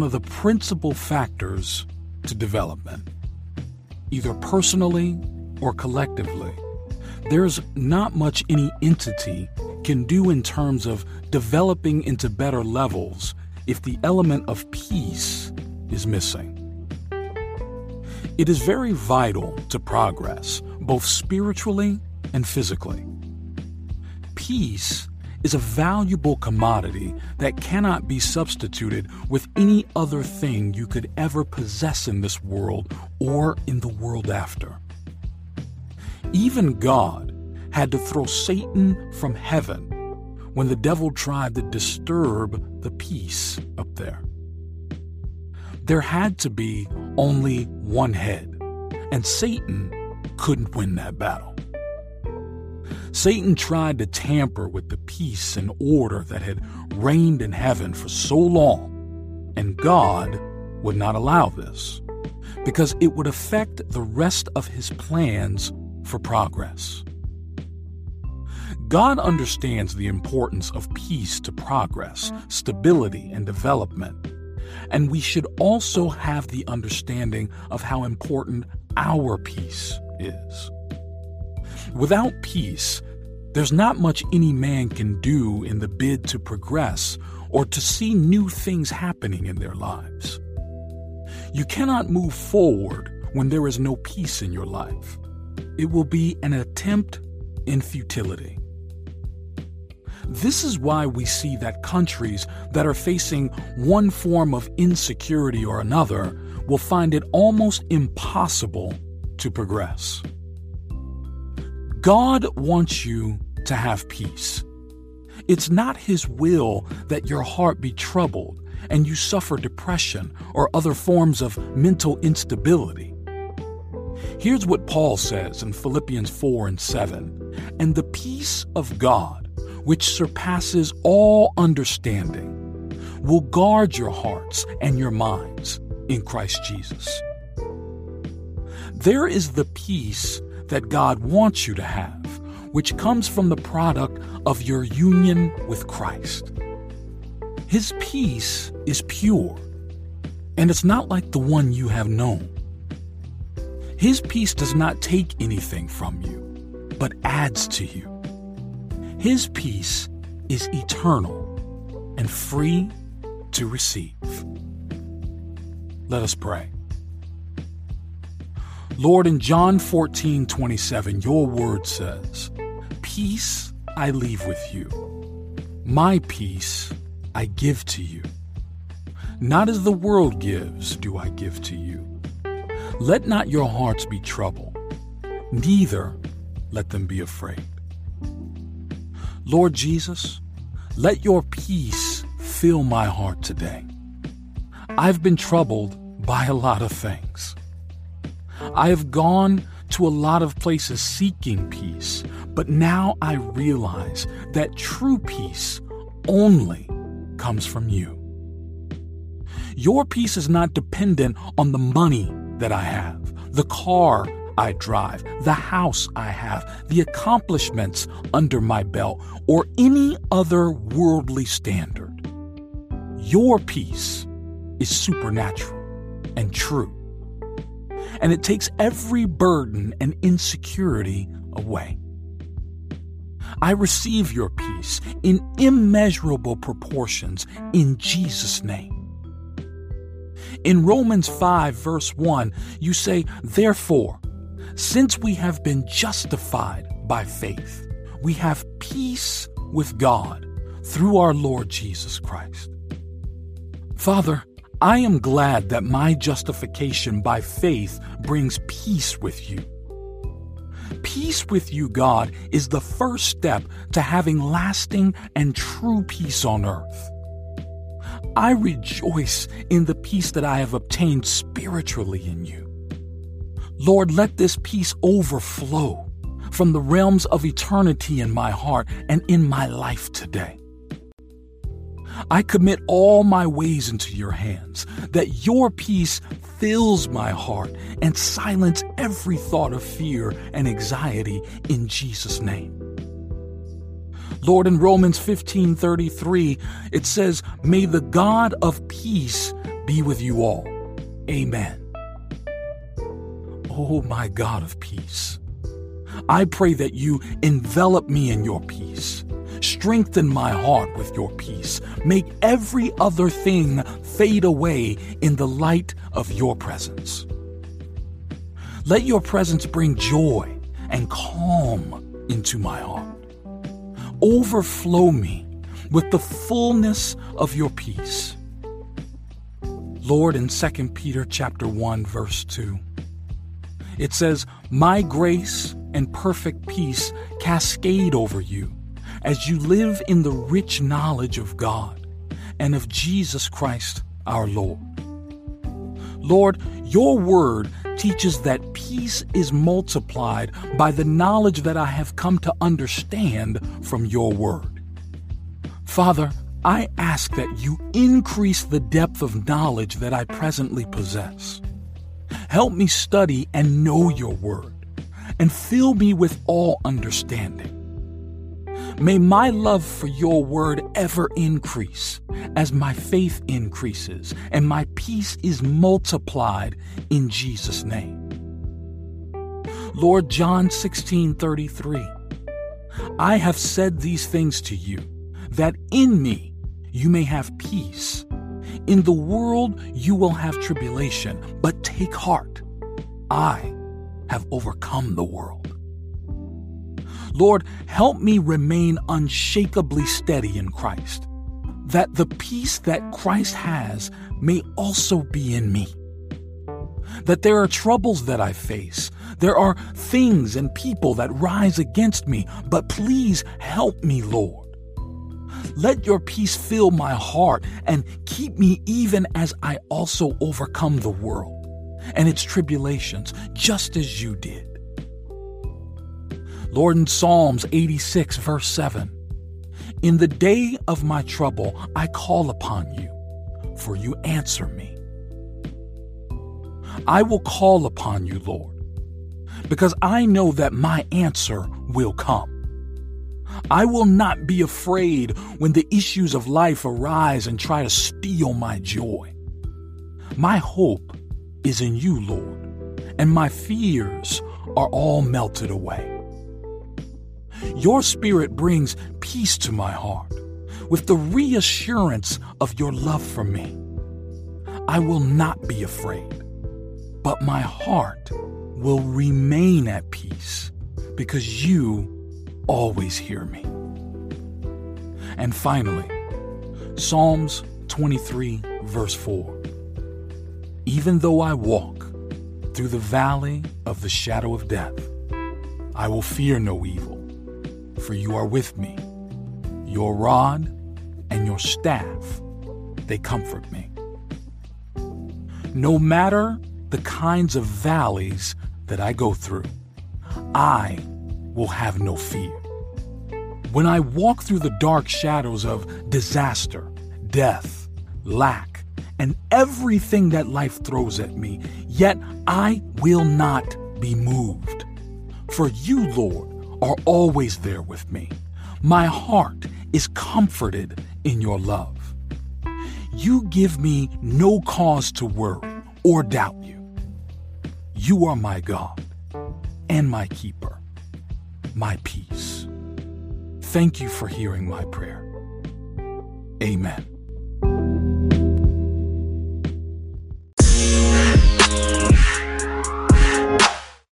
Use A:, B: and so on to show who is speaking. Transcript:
A: one of the principal factors to development, either personally or collectively. There's not much any entity can do in terms of developing into better levels if the element of peace is missing. It is very vital to progress, both spiritually and physically. Peace is a valuable commodity that cannot be substituted with any other thing you could ever possess in this world or in the world after. Even God had to throw Satan from heaven when the devil tried to disturb the peace up there. There had to be only one head, and Satan couldn't win that battle. Satan tried to tamper with the peace and order that had reigned in heaven for so long, and God would not allow this because it would affect the rest of his plans for progress. God understands the importance of peace to progress, stability, and development. And we should also have the understanding of how important our peace is. Without peace, there's not much any man can do in the bid to progress or to see new things happening in their lives. You cannot move forward when there is no peace in your life. It will be an attempt in futility. This is why we see that countries that are facing one form of insecurity or another will find it almost impossible to progress. God wants you to have peace. It's not His will that your heart be troubled and you suffer depression or other forms of mental instability. Here's what Paul says in Philippians 4 and 7 And the peace of God, which surpasses all understanding, will guard your hearts and your minds in Christ Jesus. There is the peace that God wants you to have, which comes from the product of your union with Christ. His peace is pure, and it's not like the one you have known. His peace does not take anything from you, but adds to you. His peace is eternal and free to receive. Let us pray. Lord, in John 14, 27, your word says, Peace I leave with you, my peace I give to you. Not as the world gives, do I give to you. Let not your hearts be troubled, neither let them be afraid. Lord Jesus, let your peace fill my heart today. I've been troubled by a lot of things. I have gone to a lot of places seeking peace, but now I realize that true peace only comes from you. Your peace is not dependent on the money that I have, the car I drive, the house I have, the accomplishments under my belt, or any other worldly standard. Your peace is supernatural and true and it takes every burden and insecurity away. I receive your peace in immeasurable proportions in Jesus' name. In Romans 5, verse 1, you say, Therefore, since we have been justified by faith, we have peace with God through our Lord Jesus Christ. Father, I am glad that my justification by faith brings peace with you. Peace with you, God, is the first step to having lasting and true peace on earth. I rejoice in the peace that I have obtained spiritually in you. Lord, let this peace overflow from the realms of eternity in my heart and in my life today. I commit all my ways into your hands, that your peace fills my heart and silence every thought of fear and anxiety in Jesus' name. Lord, in Romans 15:33, it says, "May the God of peace be with you all. Amen. Oh, my God of peace, I pray that you envelop me in your peace. Strengthen my heart with your peace. Make every other thing fade away in the light of your presence. Let your presence bring joy and calm into my heart. Overflow me with the fullness of your peace. Lord, in 2 Peter chapter 1 verse 2, it says, "My grace and perfect peace cascade over you as you live in the rich knowledge of God and of Jesus Christ our Lord." Lord, your word teaches that peace is multiplied by the knowledge that I have come to understand from your word. Father, I ask that you increase the depth of knowledge that I presently possess. Help me study and know your word, and fill me with all understanding. May my love for your word ever increase as my faith increases and my peace is multiplied in Jesus' name. Lord John 16 33. I have said these things to you, that in me you may have peace. In the world you will have tribulation, but take heart. I have overcome the world. Lord, help me remain unshakably steady in Christ, that the peace that Christ has may also be in me. That there are troubles that I face, there are things and people that rise against me, but please help me, Lord. Let your peace fill my heart and keep me even as I also overcome the world and its tribulations, just as you did. Lord, in Psalms 86, verse 7, In the day of my trouble, I call upon you, for you answer me. I will call upon you, Lord, because I know that my answer will come. I will not be afraid when the issues of life arise and try to steal my joy. My hope is in you, Lord, and my fears are all melted away. Your Spirit brings peace to my heart with the reassurance of your love for me. I will not be afraid, but my heart will remain at peace because you always hear me. And finally, Psalms 23, verse 4 Even though I walk through the valley of the shadow of death, I will fear no evil for you are with me. Your rod and your staff, they comfort me. No matter the kinds of valleys that I go through, I will have no fear. When I walk through the dark shadows of disaster, death, lack, and everything that life throws at me, yet I will not be moved. For you, Lord, are always there with me. My heart is comforted in your love. You give me no cause to worry or doubt you. You are my God and my keeper, my peace. Thank you for hearing my prayer. Amen.